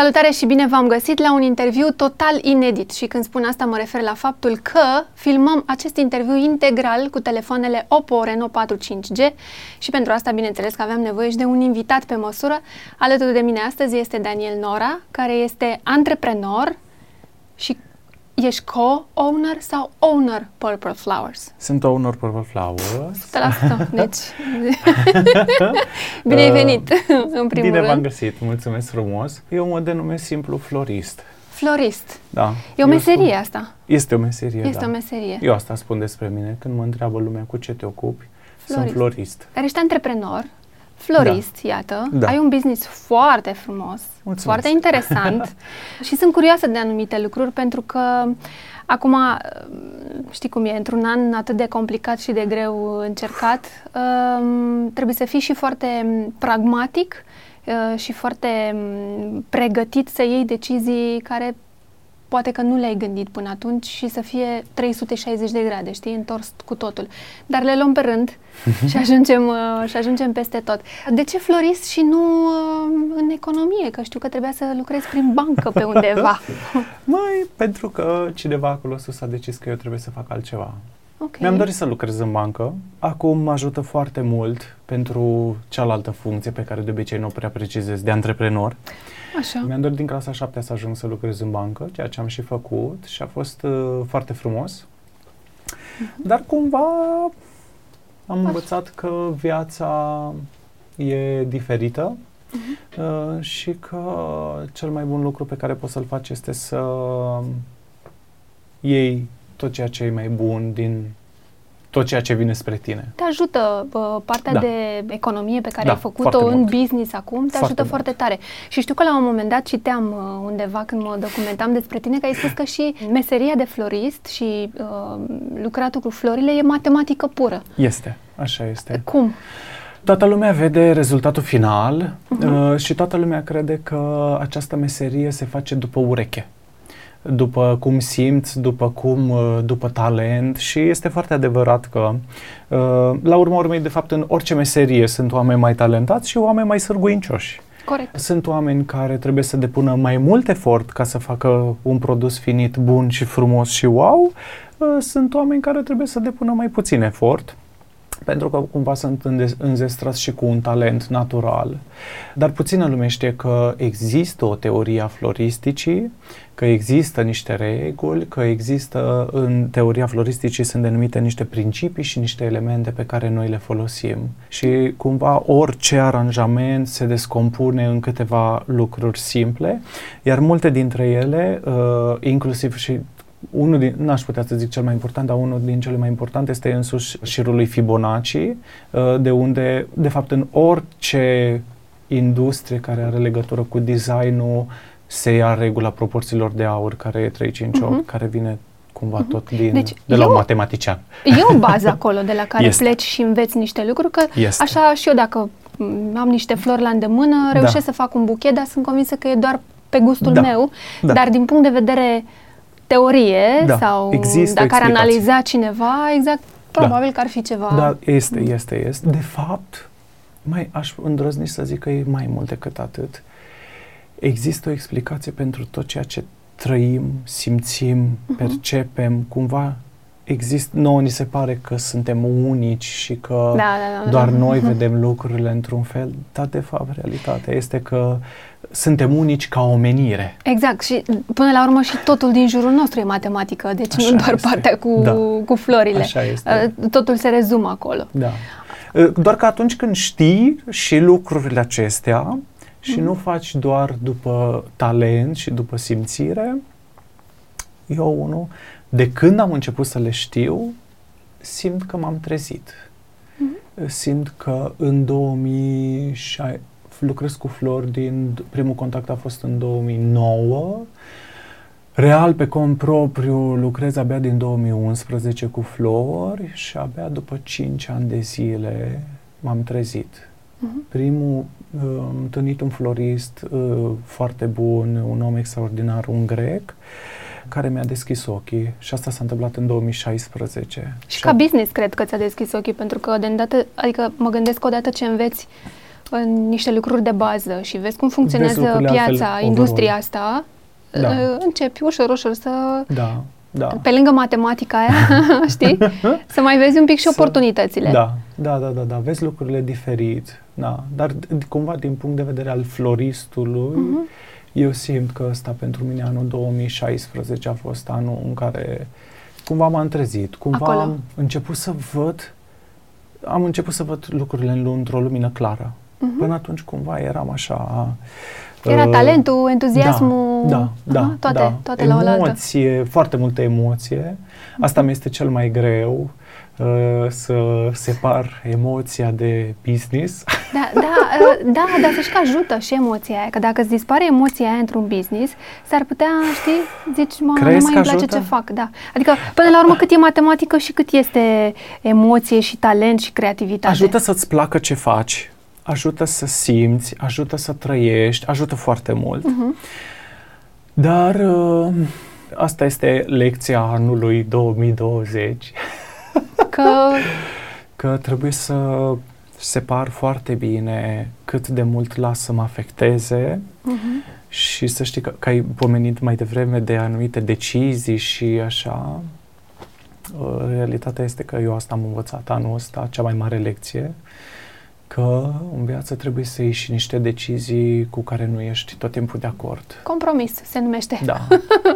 Salutare și bine v-am găsit la un interviu total inedit și când spun asta mă refer la faptul că filmăm acest interviu integral cu telefoanele Oppo Reno 4 5G și pentru asta bineînțeles că aveam nevoie și de un invitat pe măsură. Alături de mine astăzi este Daniel Nora, care este antreprenor și Ești co-owner sau owner Purple Flowers? Sunt owner Purple Flowers. 100%, deci bine ai venit, în primul Bine rând. Bine v-am găsit, mulțumesc frumos. Eu mă denumesc simplu florist. Florist. Da. E o Eu meserie spun, asta. Este o meserie, Este da. o meserie. Eu asta spun despre mine. Când mă întreabă lumea cu ce te ocupi, Florist. sunt florist. Dar ești antreprenor, florist, iată, Da. ai un business foarte frumos, Mulțumesc. foarte interesant și sunt curioasă de anumite lucruri pentru că acum, știi cum e, într-un an atât de complicat și de greu încercat, um, trebuie să fii și foarte pragmatic uh, și foarte um, pregătit să iei decizii care poate că nu le-ai gândit până atunci și să fie 360 de grade, știi, întors cu totul. Dar le luăm pe rând și ajungem, uh, și ajungem peste tot. De ce florist și nu uh, în economie? Că știu că trebuia să lucrezi prin bancă pe undeva. Mai pentru că cineva acolo sus a decis că eu trebuie să fac altceva. Ok. Mi-am dorit să lucrez în bancă. Acum mă ajută foarte mult pentru cealaltă funcție pe care de obicei nu o prea precizez, de antreprenor. Așa. Mi-am dorit din clasa 7 să ajung să lucrez în bancă, ceea ce am și făcut și a fost uh, foarte frumos. Dar cumva am învățat că viața e diferită uh, și că cel mai bun lucru pe care poți să-l faci este să iei tot ceea ce e mai bun din tot ceea ce vine spre tine. Te ajută uh, partea Da. de economie pe care Da, ai făcut-o foarte în mult. business acum, te Foarte ajută mult. foarte tare. Și știu că la un moment dat citeam uh, undeva când mă documentam despre tine că ai spus că și meseria de florist și uh, lucratul cu florile e matematică pură. Este, așa este. Cum? Toată lumea vede rezultatul final Mhm. uh, și toată lumea crede că această meserie se face după ureche, după cum simți, după cum, uh, după talent și este foarte adevărat că uh, la urma urmei, de fapt, în orice meserie sunt oameni mai talentați și oameni mai sârguincioși. Corect. Sunt oameni care trebuie să depună mai mult efort ca să facă un produs finit bun și frumos și wow. Uh, Sunt oameni care trebuie să depună mai puțin efort pentru că cumva sunt înde- înzestrați și cu un talent natural. Dar puțină lume știe că există o teorie a floristicii, că există niște reguli, că există în teoria floristicii sunt denumite niște principii și niște elemente pe care noi le folosim. Și cumva orice aranjament se descompune în câteva lucruri simple, iar multe dintre ele, uh, inclusiv și unul din, n-aș putea să zic cel mai important, dar unul din cele mai importante este însuși șirul lui Fibonacci, uh, de unde, de fapt, în orice industrie care are legătură cu designul, se ia regula proporțiilor de aur, care e 358, Mhm. care vine cumva tot din, Deci de la eu- un matematician. E o bază acolo de la care Este. pleci și înveți niște lucruri, că Este. așa și eu dacă m, am niște flori la îndemână, reușesc să fac un buchet, dar sunt convinsă că e doar pe gustul Da. meu, Da. dar din punct de vedere teorie Da. sau Există o dacă ar explicație. analiza cineva, exact, probabil că ar fi ceva... Da, este, este, este. De fapt, mai aș îndrăzni să zic că e mai mult decât atât. Există o explicație pentru tot ceea ce trăim, simțim, Mhm. percepem, cumva există, nouă ni se pare că suntem unici și că Da, da, da, doar da. noi vedem lucrurile într-un fel, dar de fapt realitatea este că suntem unici ca omenire. Exact, și până la urmă și totul din jurul nostru e matematică, deci Așa nu doar este. partea cu, Da. cu florile. Așa este. Uh, Totul se rezumă acolo. Da. Uh, Doar că atunci când știi și lucrurile acestea și Mhm. nu faci doar după talent și după simțire, eu unul, de când am început să le știu, simt că m-am trezit. Mhm. Simt că în 2006 lucrez cu flori din primul contact a fost în 2009 Real, pe cont propriu, lucrez abia din 2011 cu flori și abia după 5 ani de zile m-am trezit. Mhm. Primul, uh, am întâlnit un florist uh, foarte bun, un om extraordinar, un grec, care mi-a deschis ochii și asta s-a întâmplat în 2016. Și ca business cred că ți-a deschis ochii, pentru că de îndată, adică mă gândesc că odată ce înveți în niște lucruri de bază și vezi cum funcționează lucrurile piața, altfel industria overall. asta, Da. uh, începi ușor, ușor să, Da, da. pe lângă matematica aia, știi, să mai vezi un pic și Să- oportunitățile. Da, da, da, da, da, vezi lucrurile diferit, da, dar d- cumva din punct de vedere al floristului, Mhm. eu simt că ăsta pentru mine anul 2016 a fost anul în care cumva m-am trezit, cumva Acolo. am început să văd, am început să văd lucrurile în, într-o lumină clară. Mhm. Până atunci cumva eram așa... Era uh, talentul, entuziasmul, da, da, aha, toate, da. toate la oaltă. Emoție, foarte multă emoție. Asta mi este cel mai greu, uh, să separ emoția de business. Da, da, uh, da, dar să știi că ajută și emoția aia, că dacă îți dispare emoția aia într-un business, s-ar putea, știi, zici, mă, nu Crezi mai că îmi place ajută? ce fac, da. Adică, până la urmă, cât e matematică și cât este emoție și talent și creativitate. Ajută să-ți placă ce faci, ajută să simți, ajută să trăiești, ajută foarte mult. Mhm. Dar uh, asta este lecția anului 2020, Că, că trebuie să separ foarte bine cât de mult las să mă afecteze mhm. Și să știi că, că ai pomenit mai devreme de anumite decizii și așa, uh, realitatea este că eu asta am învățat anul ăsta, cea mai mare lecție, că în viață trebuie să iei și niște decizii cu care nu ești tot timpul de acord. compromis se numește. Da.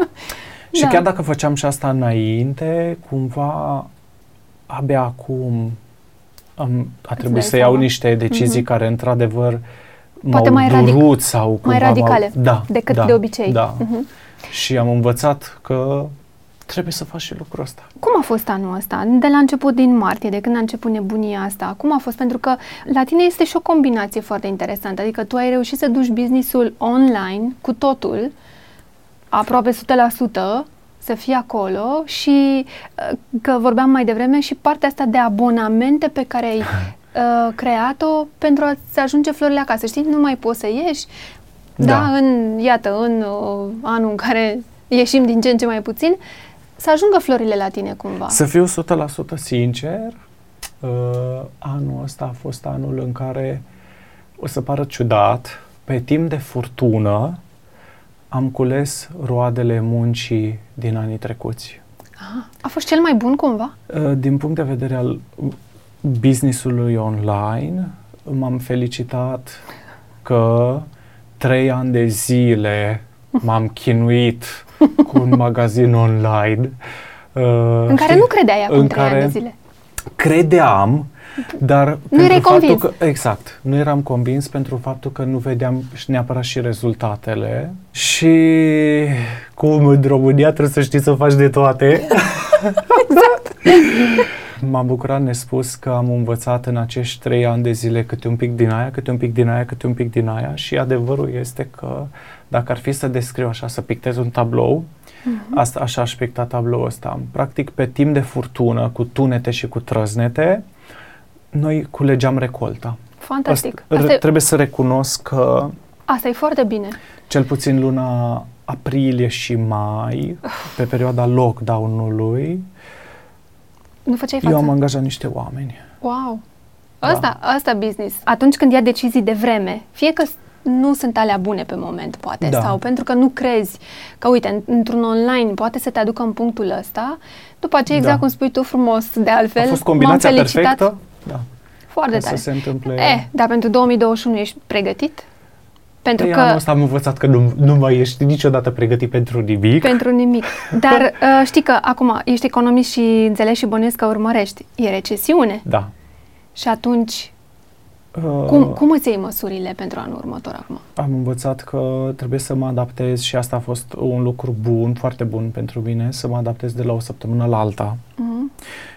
și Da. chiar dacă făceam și asta înainte, cumva abia acum am, a trebuit dai să iau seama. niște decizii Mhm. care într-adevăr Poate m-au mai radic- durut sau cumva Mai m-au- radicale da, decât da, de obicei. Da. Mhm. Și am învățat că trebuie să faci și lucrul ăsta. Cum a fost anul ăsta? De la început din martie, de când a început nebunia asta, cum a fost? Pentru că la tine este și o combinație foarte interesantă, adică tu ai reușit să duci businessul online cu totul, aproape 100%, să fii acolo și uh, că vorbeam mai devreme și partea asta de abonamente pe care ai uh, creat-o pentru a-ți ajunge florile acasă. Știi, nu mai poți să ieși, da, Da. da în, iată, în uh, anul în care ieșim din ce în ce mai puțin, să ajungă florile la tine cumva. Să fiu 100% sincer, uh, anul ăsta a fost anul în care, o să pară ciudat, pe timp de furtună, am cules roadele muncii din anii trecuți. Aha. A fost cel mai bun cumva? Uh, Din punct de vedere al businessului online, m-am felicitat că trei ani de zile m-am chinuit cu un magazin online. uh, În care știi, nu credeai acum în trei ani de care zile. Credeam, dar Nu erai pentru faptul convins. Că, exact, nu eram convins pentru faptul că nu vedeam și neapărat și rezultatele și cum în România trebuie să știi să faci de toate. Exact. M-am bucurat nespus că am învățat în acești trei ani de zile câte un pic din aia, câte un pic din aia, câte un pic din aia și adevărul este că dacă ar fi să descriu așa, să pictez un tablou, Mhm. asta, așa aș picta tabloul ăsta. Practic, pe timp de furtună, cu tunete și cu trăznete, noi culegeam recolta. Fantastic. Asta, Asta, re- e, trebuie să recunosc că asta e foarte bine. cel puțin luna aprilie și mai, pe perioada lockdown-ului, Nu făceai față. eu am angajat niște oameni. Wow. Da. Asta, asta business. Atunci când ia decizii de vreme, fie că s- nu sunt alea bune pe moment, poate, Da. sau pentru că nu crezi că, uite, în- într-un online poate să te aducă în punctul ăsta, după aceea, exact Da. cum spui tu frumos, de altfel, A fost combinația m-am felicitat perfectă? Da. foarte Ca tare. să se întâmple... Eh, dar pentru 2021 ești pregătit? Pentru Păi că... anul ăsta am învățat că nu, nu mai ești niciodată pregătit pentru nimic. Pentru nimic. Dar uh, știi că acum ești economist și înțelegi și bănuiesc că urmărești. E recesiune. Da. Și atunci, Uh, cum, cum îți iei măsurile pentru anul următor acum? Am învățat că trebuie să mă adaptez și asta a fost un lucru bun, foarte bun pentru mine, să mă adaptez de la o săptămână la alta. Mhm.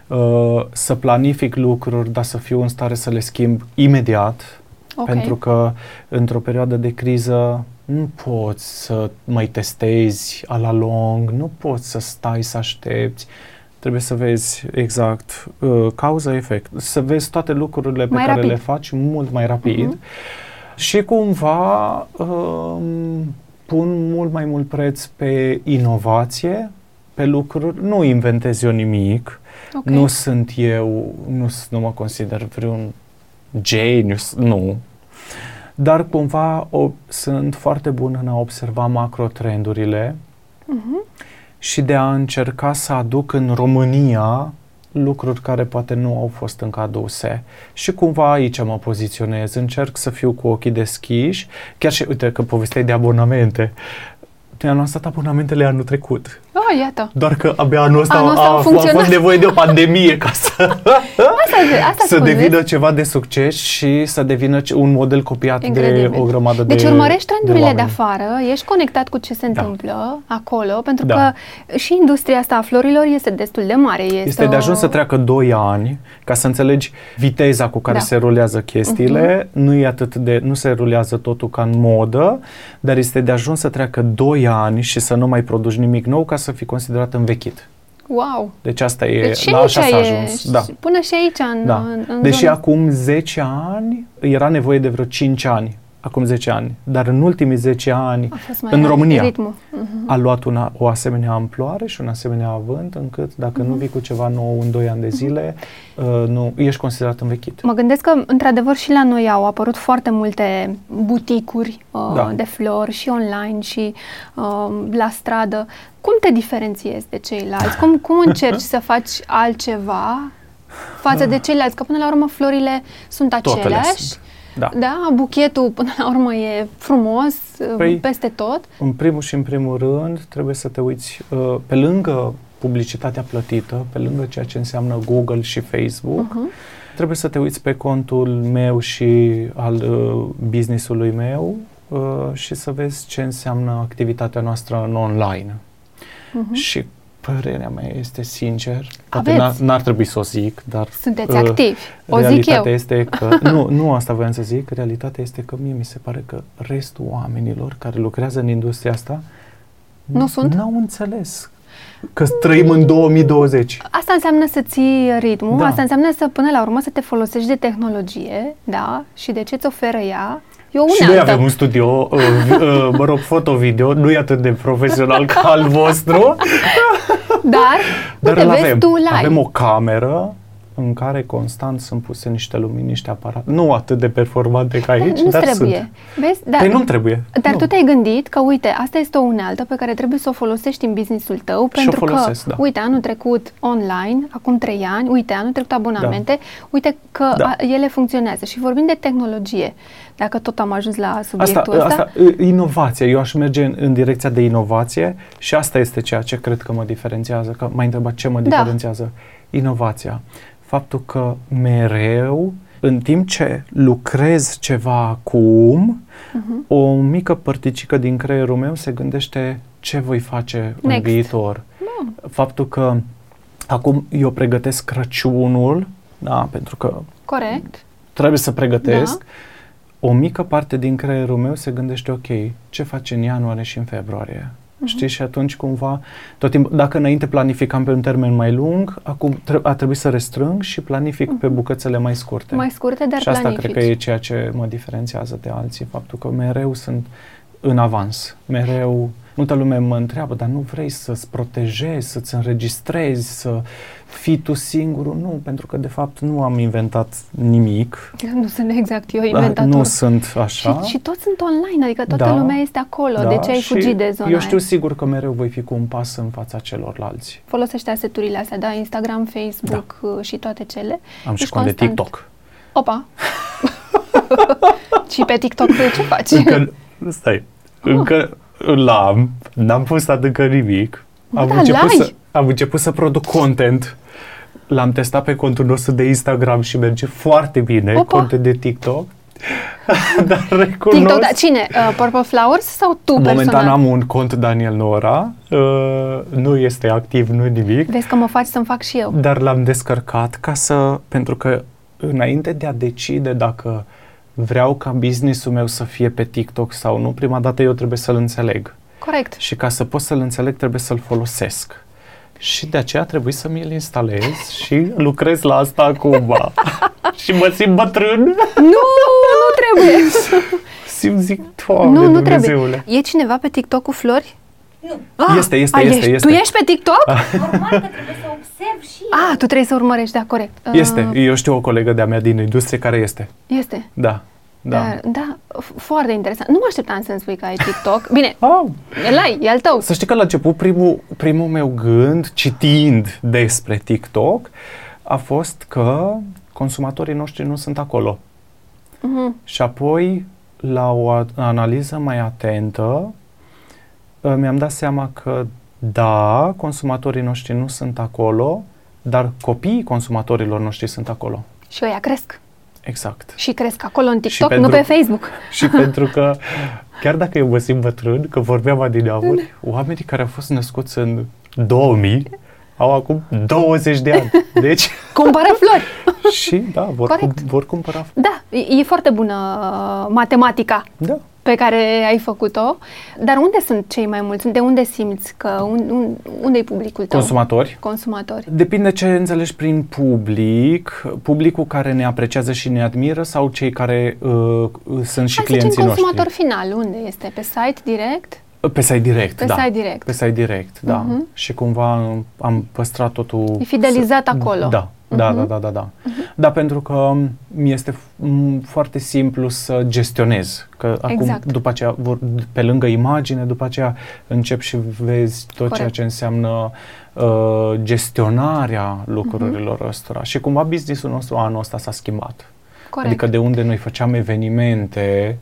Uh, să planific lucruri, dar să fiu în stare să le schimb imediat, Ok. pentru că într-o perioadă de criză nu poți să mai testezi a la lung, nu poți să stai să aștepți. Trebuie să vezi exact uh, cauza-efect, să vezi toate lucrurile pe Mai care rapid. le faci mult mai rapid Mhm. și cumva um, pun mult mai mult preț pe inovație, pe lucruri, nu inventez eu nimic, Ok. nu sunt eu, nu, s- nu mă consider vreun genius, nu. dar cumva o, sunt foarte bun în a observa macrotrendurile Uh-huh. Și de a încerca să aduc în România lucruri care poate nu au fost încă aduse. Și cumva aici mă poziționez, încerc să fiu cu ochii deschiși, chiar și, uite, că povesteai de abonamente. Noi am lansat abonamentele anul trecut. Oh, iată. Doar că abia anul ăsta, Anul ăsta a, a a, a funcționat. fost nevoie de o pandemie ca să, Asta, asta să spun, devină vezi? ceva de succes și să devină ce- un model copiat de Incredibil. o grămadă de Deci urmărești trendurile de, oameni. afară, ești conectat cu ce se Da. întâmplă acolo, pentru Da. că și industria asta a florilor este destul de mare. Este, Este de o- ajuns să treacă 2 ani ca să înțelegi viteza cu care Da. se rulează chestiile. Nu e atât de nu se rulează totul ca în modă, dar este de ajuns să treacă 2 ani și să nu mai produci nimic nou ca să fii considerat învechit. Wow! Deci asta e, Deci și la aici așa s-a e, ajuns. Da. și Până și aici, în, Da. în, în Deși zona. acum 10 ani era nevoie de vreo 5 ani, acum 10 ani, dar în ultimii 10 ani a fost mai în rar România. ritmul. Mhm. a luat una, o asemenea amploare și un asemenea avânt încât dacă Mhm. nu vii cu ceva nou în 2 ani de zile, uh, nu, ești considerat învechit. Mă gândesc că, într-adevăr, și la noi au apărut foarte multe buticuri uh, Da. de flori și online și uh, la stradă. Cum te diferențiezi de ceilalți? Cum, cum încerci să faci altceva față de ceilalți? Că, până la urmă, florile sunt Totele aceleași. sunt. Da. Da, buchetul, până la urmă, e frumos uh, Păi- peste tot. În primul și în primul rând trebuie să te uiți uh, pe lângă publicitatea plătită, pe lângă ceea ce înseamnă Google și Facebook, Uh-huh. trebuie să te uiți pe contul meu și al uh, business-ului meu uh, și să vezi ce înseamnă activitatea noastră în online. Uh-huh. Și părerea mea este sincer, poate n-ar, Aveți. n-ar trebui să o zic, dar Sunteți uh, activi, o zic realitatea eu. este că, nu, nu asta voiam să zic, realitatea este că mie mi se pare că restul oamenilor care lucrează în industria asta Nu sunt? N-au înțeles că trăim în 2020. Asta înseamnă să ții ritmul, Da. asta înseamnă să, până la urmă, să te folosești de tehnologie, da, și de ce-ți oferă ea. E o Și noi unealtă. avem un studio, uh, vi- uh, mă rog, foto-video, nu e atât de profesional ca al vostru, Dar, dar uite, îl vezi avem. tu live. Avem o cameră în care constant sunt puse niște lumini, niște aparate, nu atât de performante ca aici, nu dar trebuie. sunt. Vezi? Dar, Păi nu trebuie. dar nu. tu te-ai gândit că, uite, asta este o unealtă pe care trebuie să o folosești în businessul tău, Și o pentru folosesc, că, da. uite, anul trecut online, acum trei ani, uite, anul trecut abonamente, uite că Da. a, ele funcționează. Și vorbim de tehnologie, dacă tot am ajuns la Asta, subiectul ăsta. asta, inovație. Eu aș merge în, în direcția de inovație și asta este ceea ce cred că mă diferențiază. Că m-ai întrebat ce mă Da. diferențiază. Inovația. Faptul că mereu, în timp ce lucrez ceva acum, Mhm. o mică părticică din creierul meu se gândește ce voi face în Next. viitor. Bun. Faptul că acum eu pregătesc Crăciunul, da, pentru că Corect. trebuie să pregătesc, Da. O mică parte din creierul meu se gândește, ok, ce faci în ianuarie și în februarie? Mhm. Știi? Și atunci cumva, tot timpul, dacă înainte planificam pe un termen mai lung, acum tre- a trebuit să restrâng și planific pe bucățele mai scurte. Mhm. Mai scurte, dar și asta planifici. cred că e ceea ce mă diferențiază de alții, faptul că mereu sunt în avans, mereu Multă lume mă întreabă, dar nu vrei să-ți protejezi, să-ți înregistrezi, să fii tu singurul? Nu, pentru că de fapt nu am inventat nimic. Nu sunt exact eu Da, inventator. nu sunt așa. Și, și toți sunt online, adică toată Da, lumea este acolo. de ce ai și fugit de zona Eu știu aia? sigur că mereu voi fi cu un pas în fața celorlalți. Folosește aseturile astea, da, Instagram, Facebook uh, și toate cele. Am și Ești cont de constant. TikTok. Opa! și pe TikTok ce faci? Încă, stai, încă l-am, n-am postat încă nimic. Bă, Am da, început, l-ai. să, am început să produc content. L-am testat pe contul nostru de Instagram și merge foarte bine, Opa. contul de TikTok. Dar recunosc... TikTok, da, cine? Uh, Purple Flowers sau tu Momentan personal? am un cont Daniel Nora, uh, nu este activ, nu nimic, Vezi că mă faci să-mi fac și eu. dar l-am descărcat ca să, pentru că înainte de a decide dacă vreau ca businessul meu să fie pe TikTok sau nu, prima dată eu trebuie să-l înțeleg. Corect. Și ca să pot să-l înțeleg, trebuie să-l folosesc. Și de aceea trebuie să mi-l instalez și lucrez la asta acum. și mă simt bătrân. Nu, nu trebuie. Simt zic, Doamne, nu, nu Dumnezeule. trebuie. E cineva pe TikTok cu flori? Nu. Ah, Este, este, a, este, ești, este. Tu ești pe TikTok? Normal că trebuie să observ și Ah, tu trebuie să urmărești, da, corect. Este. Uh, Eu știu o colegă de-a mea din industrie care este. Este. Da. Da. Dar, da, f- foarte interesant. Nu mă așteptam să-mi spui că ai TikTok. Bine, Ah, el ai, e al tău. Să știi că la început primul, primul meu gând, citind despre TikTok, a fost că consumatorii noștri nu sunt acolo. Mhm. Și apoi, la o a- analiză mai atentă, uh, mi-am dat seama că da, consumatorii noștri nu sunt acolo, dar copiii consumatorilor noștri sunt acolo. Și ăia cresc. Exact. Și cresc acolo în TikTok, pentru- nu pe Facebook. Și pentru că, chiar dacă eu mă simt bătrân, că vorbeam adineauri, oamenii care au fost născuți în 2000 au acum 20 de ani. Deci, Cumpără flori. și da, vor, cum, Corect. vor cumpăra. Da, e, e foarte bună uh, matematica Da. Pe care ai făcut-o. Dar unde sunt cei mai mulți? De unde simți că un, un, unde e publicul tău? Consumatori. Consumatori. Depinde ce înțelegi prin public, publicul care ne apreciază și ne admiră sau cei care uh, sunt și Hai să zicem clienții consumator noștri. final. Unde este? Pe site direct? Pe site direct, Pe da. site direct. Pe site direct, da. Mhm. Și cumva am- am păstrat totul... E fidelizat să- acolo. Da, da, Mhm. da, da, da, da. Da, pentru că mi este f- m, foarte simplu să gestionez. Că acum, Exact. după aceea, vor, pe lângă imagine, după aceea încep și vezi tot ceea Corect. ce înseamnă uh, gestionarea lucrurilor Mhm. ăstora. Și cumva businessul nostru anul ăsta s-a schimbat. Corect. Adică de unde noi făceam evenimente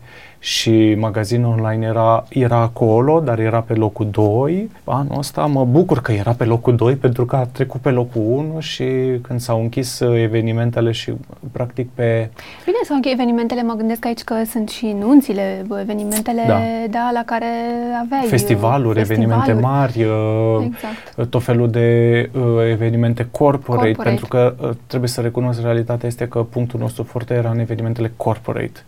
și magazinul online era, era acolo, dar era pe locul 2. Anul ăsta mă bucur că era pe locul 2 pentru că a trecut pe locul 1 și când s-au închis uh, evenimentele și practic pe... Bine, sau închei evenimentele, mă gândesc aici că sunt și nunțile, bă, evenimentele Da. da, la care aveai Festivaluri, evenimente mari, uh, Exact. tot felul de uh, evenimente corporate, Corporate. pentru că uh, trebuie să recunosc realitatea este că punctul nostru foarte era în evenimentele corporate.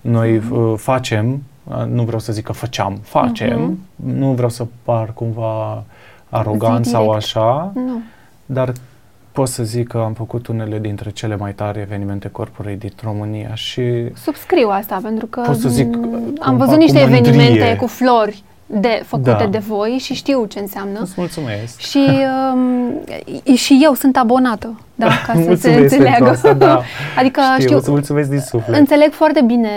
Noi Mhm. uh, facem, uh, nu vreau să zic că făceam, facem, Mhm. nu vreau să par cumva arogant Zi sau direct. așa, Nu. dar pot să zic că am făcut unele dintre cele mai tari evenimente corporate din România și Subscriu asta, pentru că Pot să zic, mm, cumva am văzut cu niște mândrie. evenimente cu flori de, făcute Da. de voi și știu ce înseamnă. îți mulțumesc. Și, um, și eu sunt abonată, da, ca să se Mulțumesc pentru înțeleagă. asta, da. adică Știu, știu, îți mulțumesc din suflet. înțeleg foarte bine,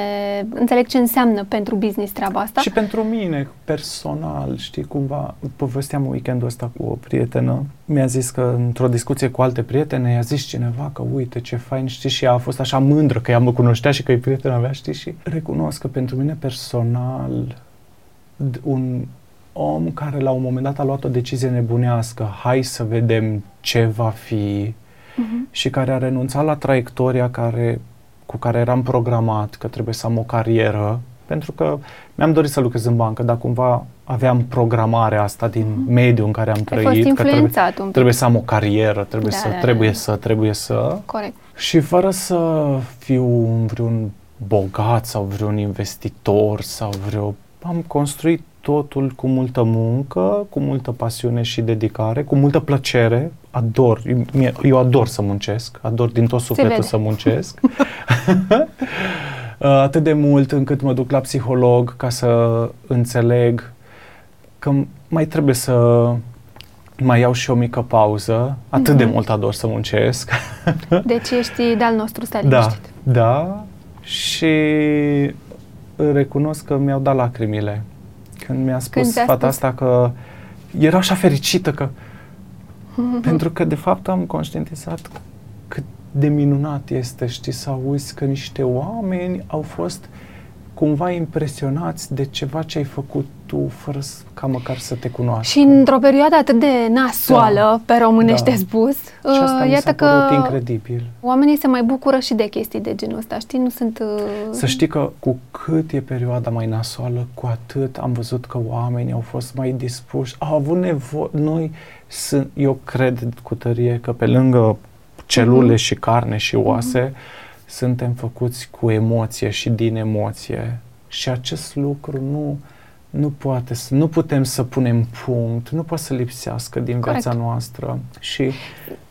înțeleg ce înseamnă pentru business treaba asta. Și pentru mine, personal, știi, cumva, povesteam weekendul ăsta cu o prietenă, mi-a zis că într-o discuție cu alte prietene, i-a zis cineva că uite ce fain, știi, și ea a fost așa mândră că ea mă cunoștea și că e prietena mea, știi, și recunosc că pentru mine personal, d- un om care la un moment dat a luat o decizie nebunească, hai să vedem ce va fi, Mhm. și care a renunțat la traiectoria care, cu care eram programat, că trebuie să am o carieră, pentru că mi-am dorit să lucrez în bancă, dar cumva aveam programarea asta din mediul în care am Ai trăit, fost că trebuie, influențat un pic. trebuie să am o carieră, trebuie Da, să, da, da. trebuie să, trebuie să. Corect. Și fără să fiu vreun bogat sau vreun investitor sau vreo... Am construit totul cu multă muncă, cu multă pasiune și dedicare, cu multă plăcere. Ador, mie- eu ador să muncesc, ador din tot sufletul vede. să muncesc. Uh, Atât de mult încât mă duc la psiholog ca să înțeleg că m- mai trebuie să mai iau și o mică pauză. Atât de Mhm. mult ador să muncesc. Deci ești de-al nostru, stai Da, liniștit. da. Și recunosc că mi-au dat lacrimile. Când mi-a spus ți-a fata spus? asta că era așa fericită că... pentru că, de fapt, am conștientizat cât de minunat este, știi, să auzi că niște oameni au fost cumva impresionați de ceva ce ai făcut tu, fără s- ca măcar să te cunoască. Și într-o perioadă atât de nasoală, pe românește Da. spus, Și asta uh, mi iată s-a că părut incredibil. oamenii se mai bucură și de chestii de genul ăsta, știi? Nu sunt... uh, Să știi că cu cât e perioada mai nasoală, cu atât am văzut că oamenii au fost mai dispuși, au avut nevoie. Noi, sunt, eu cred cu tărie că pe lângă celule Mhm. și carne și oase, suntem făcuți cu emoție și din emoție. Și acest lucru nu, nu poate să, nu putem să punem punct, nu poate să lipsească din Corect. viața noastră. Și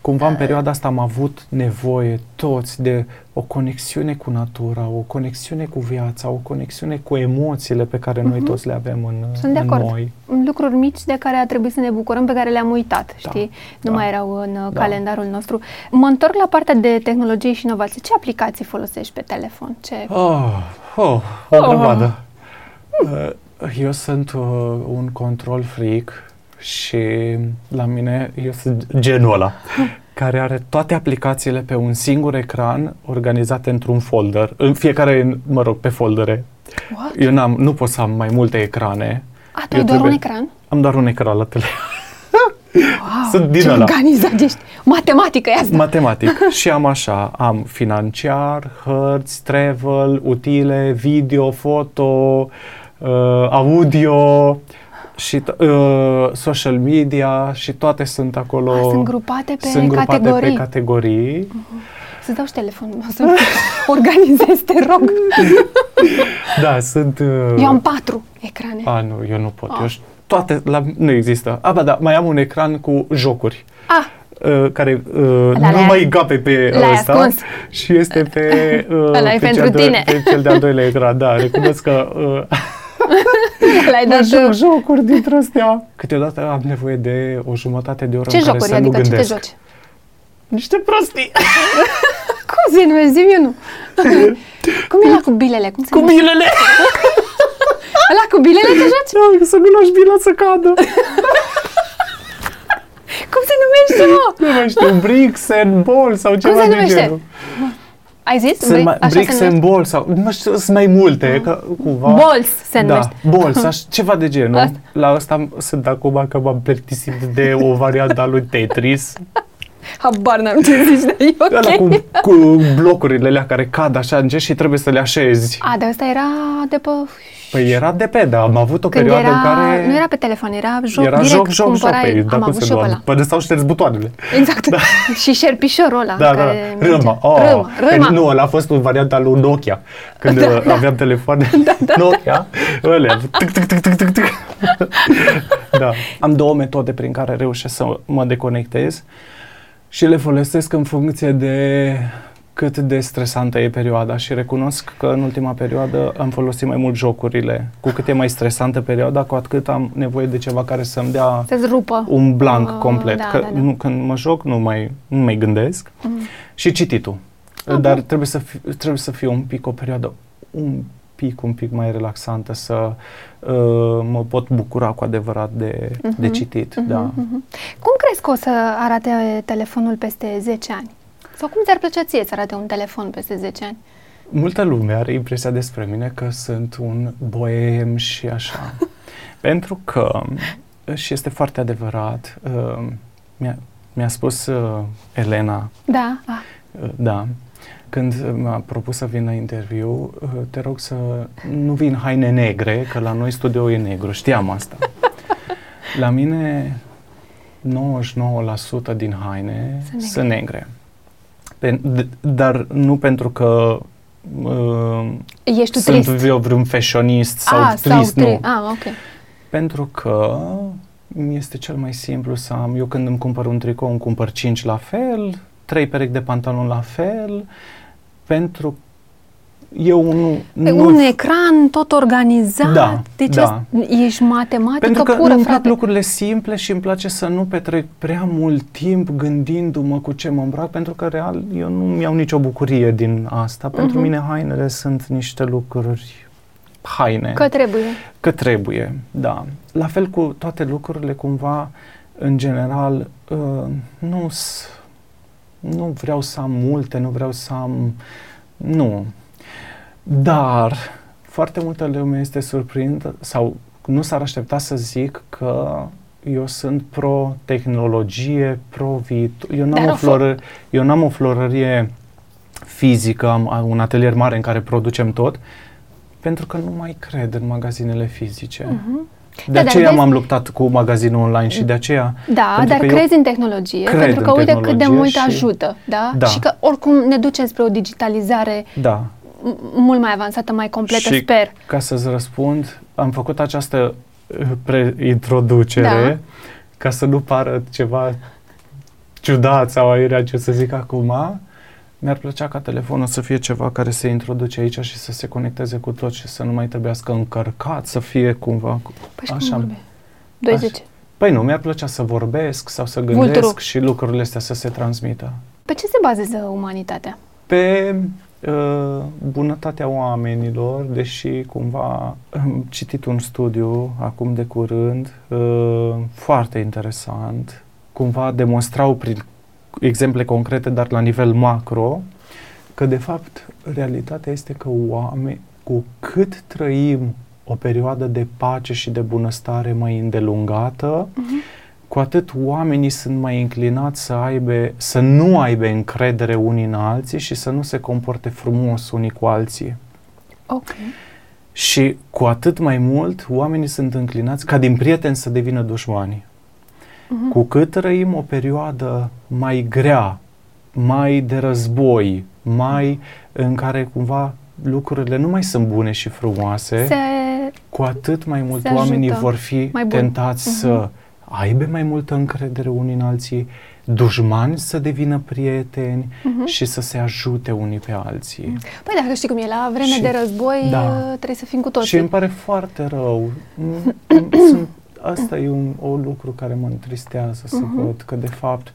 cumva în perioada asta am avut nevoie toți de o conexiune cu natura, o conexiune cu viața, o conexiune cu emoțiile pe care noi Mhm. toți le avem în, Sunt de în acord. noi. lucruri mici de care a trebuit să ne bucurăm, pe care le-am uitat, Da. știi? Nu Da. mai erau în uh, Da. calendarul nostru. Mă întorc la partea de tehnologie și inovație. Ce aplicații folosești pe telefon? Ce... Oh, oh, o Oh. grămadă. Uh, Eu sunt uh, un control freak și la mine eu sunt genul ăla care are toate aplicațiile pe un singur ecran organizate într-un folder, în fiecare, mă rog, pe foldere. What? Eu n-am, nu pot să am mai multe ecrane. A, tu Eu ai doar un trebuie- ecran? Am doar un ecran la telefon. Wow, Sunt din ce ăla. organizat ești! Matematică e asta! Matematic. și am așa, am financiar, hărți, travel, utile, video, foto, uh, audio și t- uh, social media și toate sunt acolo. Ah, sunt grupate pe sunt grupate categorii. pe categorii. Să-ți dau și telefonul, o să organizezi, te rog. Da, sunt... Uh, Eu am patru ecrane. A, nu, eu nu pot. Ah. Eu, ș- toate, la, nu există. A, ba da, mai am un ecran cu jocuri. Ah, Uh, care uh, Ăla nu l-ai- mai gape pe l-ai ăsta ascuns. și este pe, uh, Ăla e pe, pentru cel de, tine. pe cel de-al doilea ecran. Da, recunosc că uh, l-ai mă dat joc tu. jocuri dintre astea. Câteodată am nevoie de o jumătate de oră Ce în care jocuri? să Adică nu ce te gândesc. joci? Niște prostii. Cum se numește? Zi eu nu. Cum e la cu bilele? Cum se cu numește? bilele. Ăla cu bilele te joci? Da, să nu lași bila să cadă. Cum se numește, mă? nu mai știu, bricks and ball sau ceva se de numește? genul. Ai zis? Sunt Vrei? mai, Așa bricks se and numește? ball sau, nu știu, sunt mai multe, că cumva. Balls se Da, numește. balls, aș, ceva de genul. Asta. La asta sunt acum că m-am plictisit de o variantă a lui Tetris. Habar n-am ce zici, dar e Ăla ok. cu, cu blocurile alea care cad așa încet și trebuie să le așezi. A, dar ăsta era de pe... Păi era de pe, da, am avut o Când perioadă era, în care... nu era pe telefon, era joc era direct, joc, joc, joc, cumpărai, pe, am dacă avut se și eu pe doar. ăla. Până stau șterți butoanele. Exact. Și șerpișorul ăla Da, da, care Râma. mergea. Oh, Râma, râma. Nu, ăla a fost o variantă lui Nokia. Când Da, da, aveam telefoane Nokia, ălea, tic, tic, tic, tic, tic, tic. da. Am două metode prin care reușesc să mă deconectez și le folosesc în funcție de cât de stresantă e perioada și recunosc că în ultima perioadă am folosit mai mult jocurile. Cu cât e mai stresantă perioada, cu atât am nevoie de ceva care să-mi dea Să-ți rupă. un blank Ah, complet. da, că da, da. Nu, când mă joc nu mai, nu mai gândesc. Mhm. Și cititul. Ah, Dar bun. trebuie să, fi, trebuie să fie un pic o perioadă un pic, un pic mai relaxantă, să uh, mă pot bucura cu adevărat de, de Mhm, citit. Mhm, Da. mhm. Cum crezi că o să arate telefonul peste 10 ani? Sau cum ți-ar plăcea ție să arate un telefon peste 10 ani? Multă lume are impresia despre mine că sunt un boem și așa. Pentru că, și este foarte adevărat, uh, mi-a, mi-a spus uh, Elena Da. Ah. Uh, Da. Când m-a propus să vin la interviu, uh, te rog să nu vin haine negre, că la noi studioul e negru, știam asta. La mine 99% din haine Sunt sunt negre. Pen- d- dar nu pentru că uh, Ești tu sunt trist? eu vreun fashionist sau ah, trist, sau nu. tri- Ah, ok. Pentru că mi este cel mai simplu să am, eu când îmi cumpăr un tricou, îmi cumpăr 5 la fel, trei perechi de pantaloni la fel, pentru eu nu... Pe nu un ecran tot organizat. Da, deci da. asta- ești matematică pentru că pură, îmi plac frate. lucrurile simple și îmi place să nu petrec prea mult timp gândindu-mă cu ce mă îmbrac, pentru că real eu nu iau nicio bucurie din asta. Pentru Mhm. mine hainele sunt niște lucruri haine. Că trebuie. Că trebuie, da. La fel cu toate lucrurile, cumva, în general, uh, nu s- nu vreau să am multe, nu vreau să am... Nu. Dar foarte multă lume este surprindă sau nu s-ar aștepta să zic că eu sunt pro-tehnologie, pro-viitor. Eu n-am, Dar o o fo- floră, eu n-am o florărie fizică, am un atelier mare în care producem tot, pentru că nu mai cred în magazinele fizice. Mhm. De Da, dar aceea vezi- m-am luptat cu magazinul online și de aceea Da, Pentru dar că eu crezi în tehnologie, cred pentru că în uite cât de tehnologie mult și- ajută, da? Da. Și că oricum ne ducem spre o digitalizare da, m- mult mai avansată, mai completă, Și- sper. ca să-ți răspund, am făcut această uh, pre-introducere Da. ca să nu pară ceva ciudat sau aiurea ce să zic acum. Mi-ar plăcea ca telefonul să fie ceva care se introduce aici și să se conecteze cu tot și să nu mai trebuiască încărcat, să fie cumva... cu- Păi și cum Așa. vorbe? 20. Așa. Păi nu, mi-ar plăcea să vorbesc sau să gândesc Vulturul. și lucrurile astea să se transmită. Pe ce se bazează umanitatea? Pe uh, bunătatea oamenilor, deși cumva am citit un studiu acum de curând, uh, foarte interesant, cumva demonstrau prin exemple concrete, dar la nivel macro, că de fapt realitatea este că oameni, cu cât trăim o perioadă de pace și de bunăstare mai îndelungată, Uh-huh. Cu atât oamenii sunt mai inclinați să aibă, să nu aibă încredere unii în alții și să nu se comporte frumos unii cu alții. Ok. Și cu atât mai mult, oamenii sunt înclinați ca din prieteni să devină dușmani. Uh-huh. Cu cât trăim o perioadă mai grea, mai de război, mai în care cumva lucrurile nu mai sunt bune și frumoase, Se... cu atât mai mult se ajută oamenii vor fi mai bun. tentați Mhm. să aibă mai multă încredere unii în alții, dușmani să devină prieteni Mhm. și să se ajute unii pe alții. Păi dacă știi cum e, la vreme Și- de război da. uh, trebuie să fim cu toții. Și îmi pare foarte rău. Mm, mm, Sunt, asta e un o lucru care mă întristează să Mhm. văd că de fapt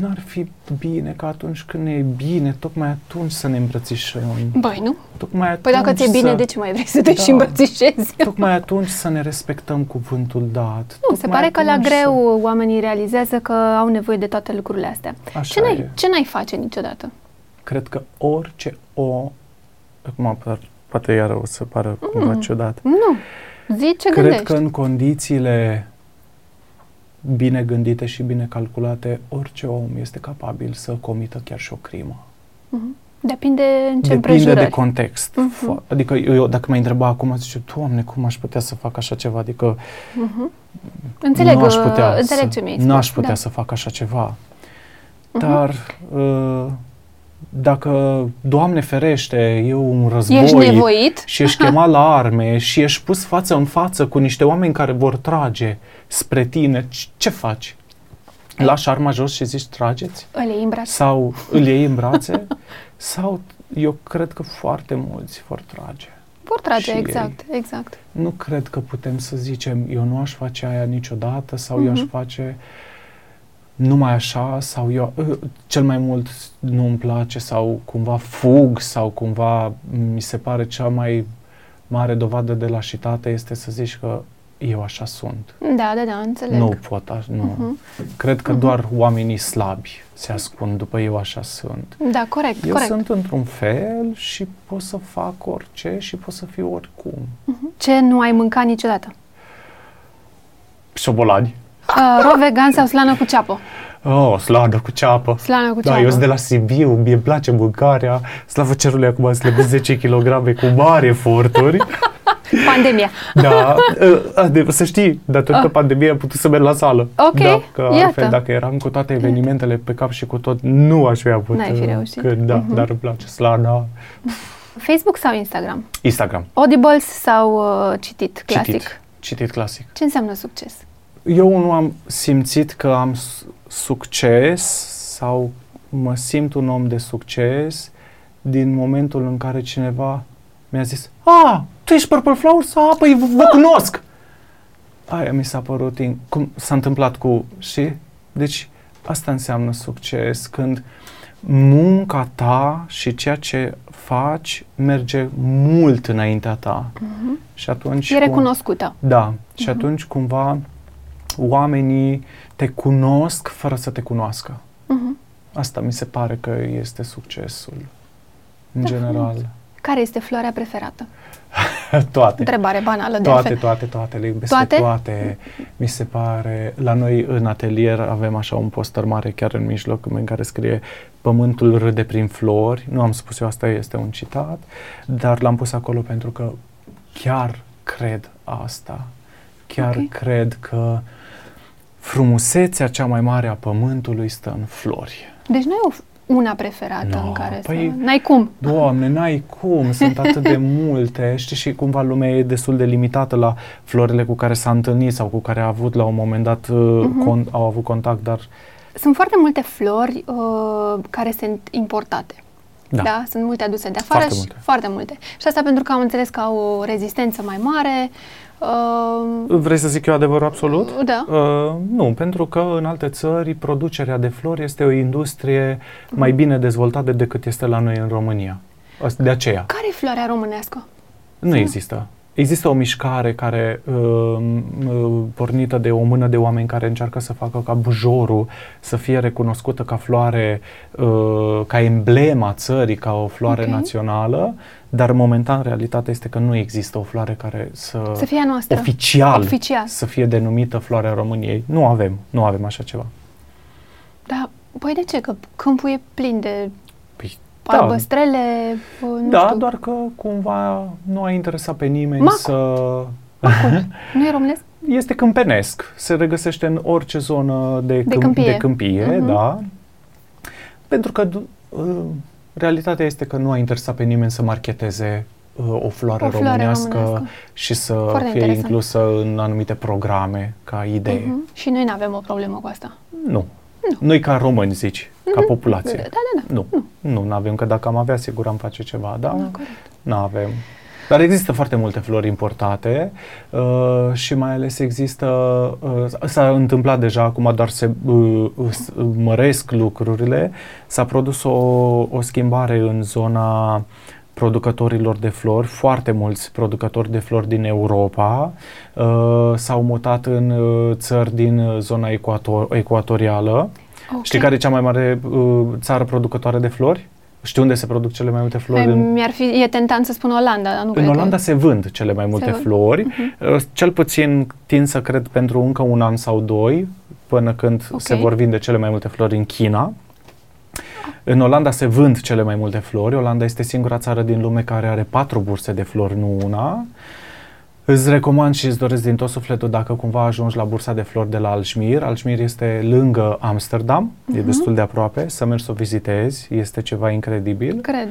n-ar fi bine că atunci când ne e bine, tocmai atunci să ne îmbrățișăm. Băi, nu? Tocmai atunci Păi dacă ți-e bine, să, de ce mai vrei să te Da. și îmbrățișezi? Tocmai atunci să ne respectăm cuvântul dat. Nu, se Tocmai pare că la atunci greu oamenii realizează că au nevoie de toate lucrurile astea. Să... Așa Ce n-ai, e. ce n-ai face niciodată? Cred că orice o... Acum, par- poate iar o să pară cumva Mm. ciudat. Nu. Zi ce Cred gândești. că în condițiile bine gândite și bine calculate, orice om este capabil să comită chiar și o crimă. Mhm. Depinde în ce Depinde împrejurări. de context. Mhm. Fo- Adică eu, eu, dacă mă întreba acum, zice, Doamne, cum aș putea să fac așa ceva? Adică Mhm. Înțeleg, nu aș putea, uh, înțeleg să, ce mi-ai nu spus. aș putea da. să fac așa ceva. Mhm. Dar uh, dacă, Doamne ferește, e un război Ești nevoit? și ești chemat la arme și ești pus față în față cu niște oameni care vor trage spre tine, c- ce faci? Lași arma jos și zici trageți? Îl iei în braț. Sau îl iei în brațe? Sau eu cred că foarte mulți vor trage. Vor trage, și exact, exact. Nu cred că putem să zicem eu nu aș face aia niciodată sau eu aș Mhm. face numai așa sau eu uh, cel mai mult nu îmi place sau cumva fug sau cumva mi se pare cea mai mare dovadă de lașitate este să zici că eu așa sunt. Da, da, da, înțeleg. Nu pot, aș, nu. Mhm. Cred că Mhm. doar oamenii slabi se ascund după eu așa sunt. Da, corect, Eu corect. sunt într-un fel și pot să fac orice și pot să fiu oricum. Ce nu ai mâncat niciodată? Șobolani. Uh, ro vegan sau slană cu ceapă? Oh, sladă cu ceapă. Slană cu Da, ceapă. eu sunt de la Sibiu, mie îmi place mâncarea. Slavă cerului, acum am slăbit 10 kg cu mari eforturi. Pandemia. da, uh, de, să știi, datorită Ah. pandemiei am putut să merg la sală. Ok, da, că iată. altfel, dacă eram cu toate evenimentele pe cap și cu tot, nu aș fi avut. N-ai fi uh, reușit. Că, da, Mhm. dar îmi place slada. Facebook sau Instagram? Instagram. Audibles sau uh, citit clasic? Citit. Citit clasic. Ce înseamnă succes? Eu nu am simțit că am s- succes sau mă simt un om de succes din momentul în care cineva mi-a zis A, tu ești Purple Flowers? A, păi vă, vă cunosc! Aia mi s-a părut, in- cum s-a întâmplat cu, și Deci asta înseamnă succes, când munca ta și ceea ce faci merge mult înaintea ta. Mhm. Și atunci... E cum- recunoscută. da, și Mhm. atunci cumva oamenii te cunosc fără să te cunoască. Mhm. Asta mi se pare că este succesul, în Da, general. Care este floarea preferată? toate. Întrebare banală de Toate, altfel. toate, toate, le iubesc Toate? pe toate. Mi se pare, la noi în atelier avem așa un poster mare chiar în mijloc în care scrie Pământul râde prin flori. Nu am spus eu, asta este un citat, dar l-am pus acolo pentru că chiar cred asta. Chiar Ok. cred că frumusețea cea mai mare a pământului stă în flori. Deci nu e o f- una preferată No, în care păi- să... N-ai cum. Doamne, n-ai cum, sunt atât de multe. Știi și cumva lumea e destul de limitată la florile cu care s-a întâlnit sau cu care a avut la un moment dat, Mhm. uh, con- au avut contact, dar Sunt foarte multe flori uh, care sunt importate. da. Da. Sunt multe aduse de afară Foarte și multe. foarte multe. Și asta pentru că am înțeles că au o rezistență mai mare, Uh, Vrei să zic eu adevărul absolut? da. Uh, nu, pentru că în alte țări producerea de flori este o industrie mai bine dezvoltată decât este la noi în România. Asta- De aceea. Care e floarea românească? Nu există. Există o mișcare care, uh, uh, pornită de o mână de oameni care încearcă să facă ca bujorul să fie recunoscută ca floare, uh, ca emblema țării, ca o floare Ok. națională, dar momentan realitatea este că nu există o floare care să, Să fie a noastră. oficial, Oficial. să fie denumită floarea României. Nu avem, nu avem așa ceva. Da, păi de ce? Că câmpul e plin de Păi, albăstrele, uh, nu da, știu. doar că cumva nu a interesat pe nimeni Macul. să... Nu e românesc? Este câmpenesc, se regăsește în orice zonă de, câmp- câmpie. de câmpie Mhm. da. Pentru că du- uh, realitatea este că nu a interesat pe nimeni să marketeze uh, o floare O floare românească, românească. și să Foarte fie interesant. inclusă în anumite programe ca idee. Mhm. Și noi nu avem o problemă cu asta. Nu. Noi ca români, zici, ca populație. Da, da, da. Nu, nu, nu avem, că dacă am avea, sigur am face ceva, da? Da, corect. Nu avem. Dar există foarte multe flori importate uh, și mai ales există, uh, s-a întâmplat deja, acum doar se uh, s- măresc lucrurile, s-a produs o, o schimbare în zona producătorilor de flori, foarte mulți producători de flori din Europa uh, s-au mutat în uh, țări din uh, zona ecuator- ecuatorială. Ok. Știi care e cea mai mare uh, țară producătoare de flori? Știi unde se produc cele mai multe flori? Păi, în... Mi-ar fi, e tentant să spun Olanda, dar nu cred În că- Olanda se vând cele mai multe vând. flori, Mhm. uh, cel puțin tind să cred pentru încă un an sau doi, până când Ok. se vor vinde cele mai multe flori în China. În Olanda se vând cele mai multe flori. Olanda este singura țară din lume care are patru burse de flori, nu una. Îți recomand și îți doresc din tot sufletul dacă cumva ajungi la bursa de flori de la Alșmir. Alșmir este lângă Amsterdam, e Mhm. destul de aproape, să mergi să o vizitezi, este ceva incredibil. Cred.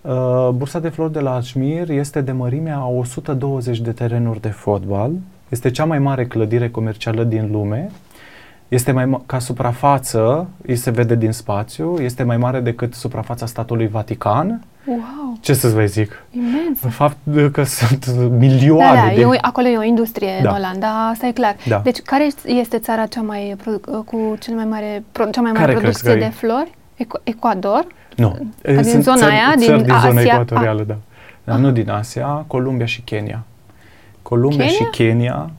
Uh, bursa de flori de la Ajmir este de mărimea a 120 de terenuri de fotbal. Este cea mai mare clădire comercială din lume. Este mai ma- ca suprafață, îi se vede din spațiu, este mai mare decât suprafața statului Vatican. Wow, Ce să-ți mai zic? imens. De fapt că sunt Da, milioane da, de... e o, acolo e o industrie Da. în Olanda, asta e clar. Da. Deci, care este țara cea mai produ- cu cel mai mare, pro, cea mai mare Care crezi producție că e? de flori? Ecu- Ecuador? Nu. din Sunt zona țări, aia, din țări din zona Asia? ecuatorială, da. Dar nu din Asia, Columbia și Kenya. Columbia Kenya? și Kenya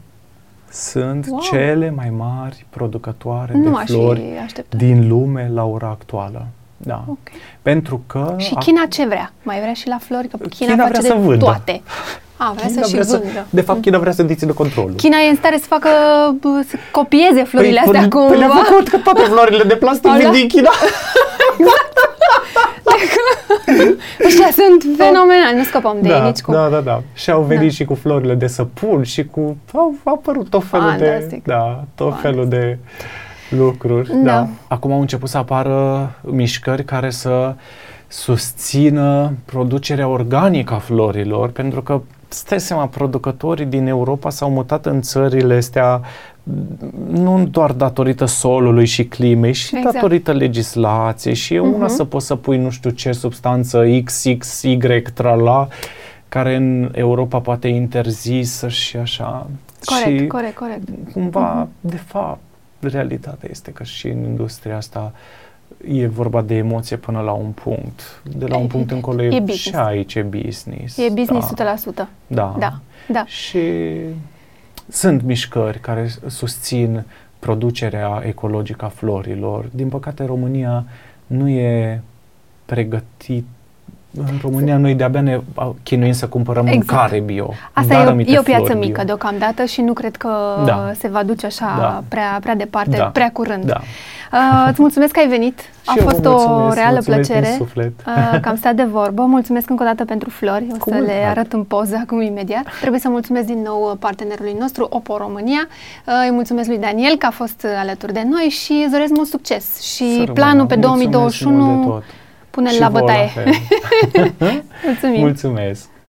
sunt Wow. cele mai mari producătoare Nu de aș flori fi așteptat. din lume la ora actuală. Da. Ok. Pentru că Și a- China ce vrea? Mai vrea și la flori? Că China, China face vrea de să vândă. toate. A, vrea China să și vrea vândă. de fapt, China vrea să dețină controlul. China e în stare să facă, bă, să copieze florile astea păi, cumva. păi le-a făcut, că toate florile de plastic Au, vin da? din China. Ăștia sunt fenomenali, nu scăpăm de ei da, nici cum. da, da, da. Și au venit Da. și cu florile de săpun și cu... Au apărut tot felul de... Fantastic. Da, tot felul de lucruri. Da. Da. Acum au început să apară mișcări care să susțină producerea organică a florilor, pentru că stai seama, producătorii din Europa s-au mutat în țările astea nu doar datorită solului și climei, și Exact. datorită legislației și e una Mhm. să poți să pui nu știu ce substanță XXY trala care în Europa poate e interzisă și așa. Corect, și corect, corect. cumva, de fapt, realitatea este că și în industria asta e vorba de emoție până la un punct. De la un punct Evident. încolo E e, business. și aici e business. E business da. 100%. Da. Da, da. Și sunt mișcări care susțin producerea ecologică a florilor. Din păcate, România nu e pregătit în România noi de-abia ne a, chinuim să cumpărăm Exact. mâncare bio. Asta dar e o, anumite e o piață flori mică bio. deocamdată și nu cred că Da. se va duce așa Da. prea, prea departe, Da. prea curând. Da. Uh, îți mulțumesc că ai venit. A Și eu vă fost o mulțumesc, reală mulțumesc din plăcere. suflet. Uh, că am stat de vorbă. Mulțumesc încă o dată pentru flori. O Cu să mult le drag. arăt în poză acum imediat. Trebuie să mulțumesc din nou partenerului nostru, Opo România. Uh, îi mulțumesc lui Daniel că a fost alături de noi și îți doresc mult succes. Și Să rămână. planul pe Mulțumesc mult de 2021 tot. pune-l Și la vouă bătaie. fel. Mulțumim. Mulțumesc.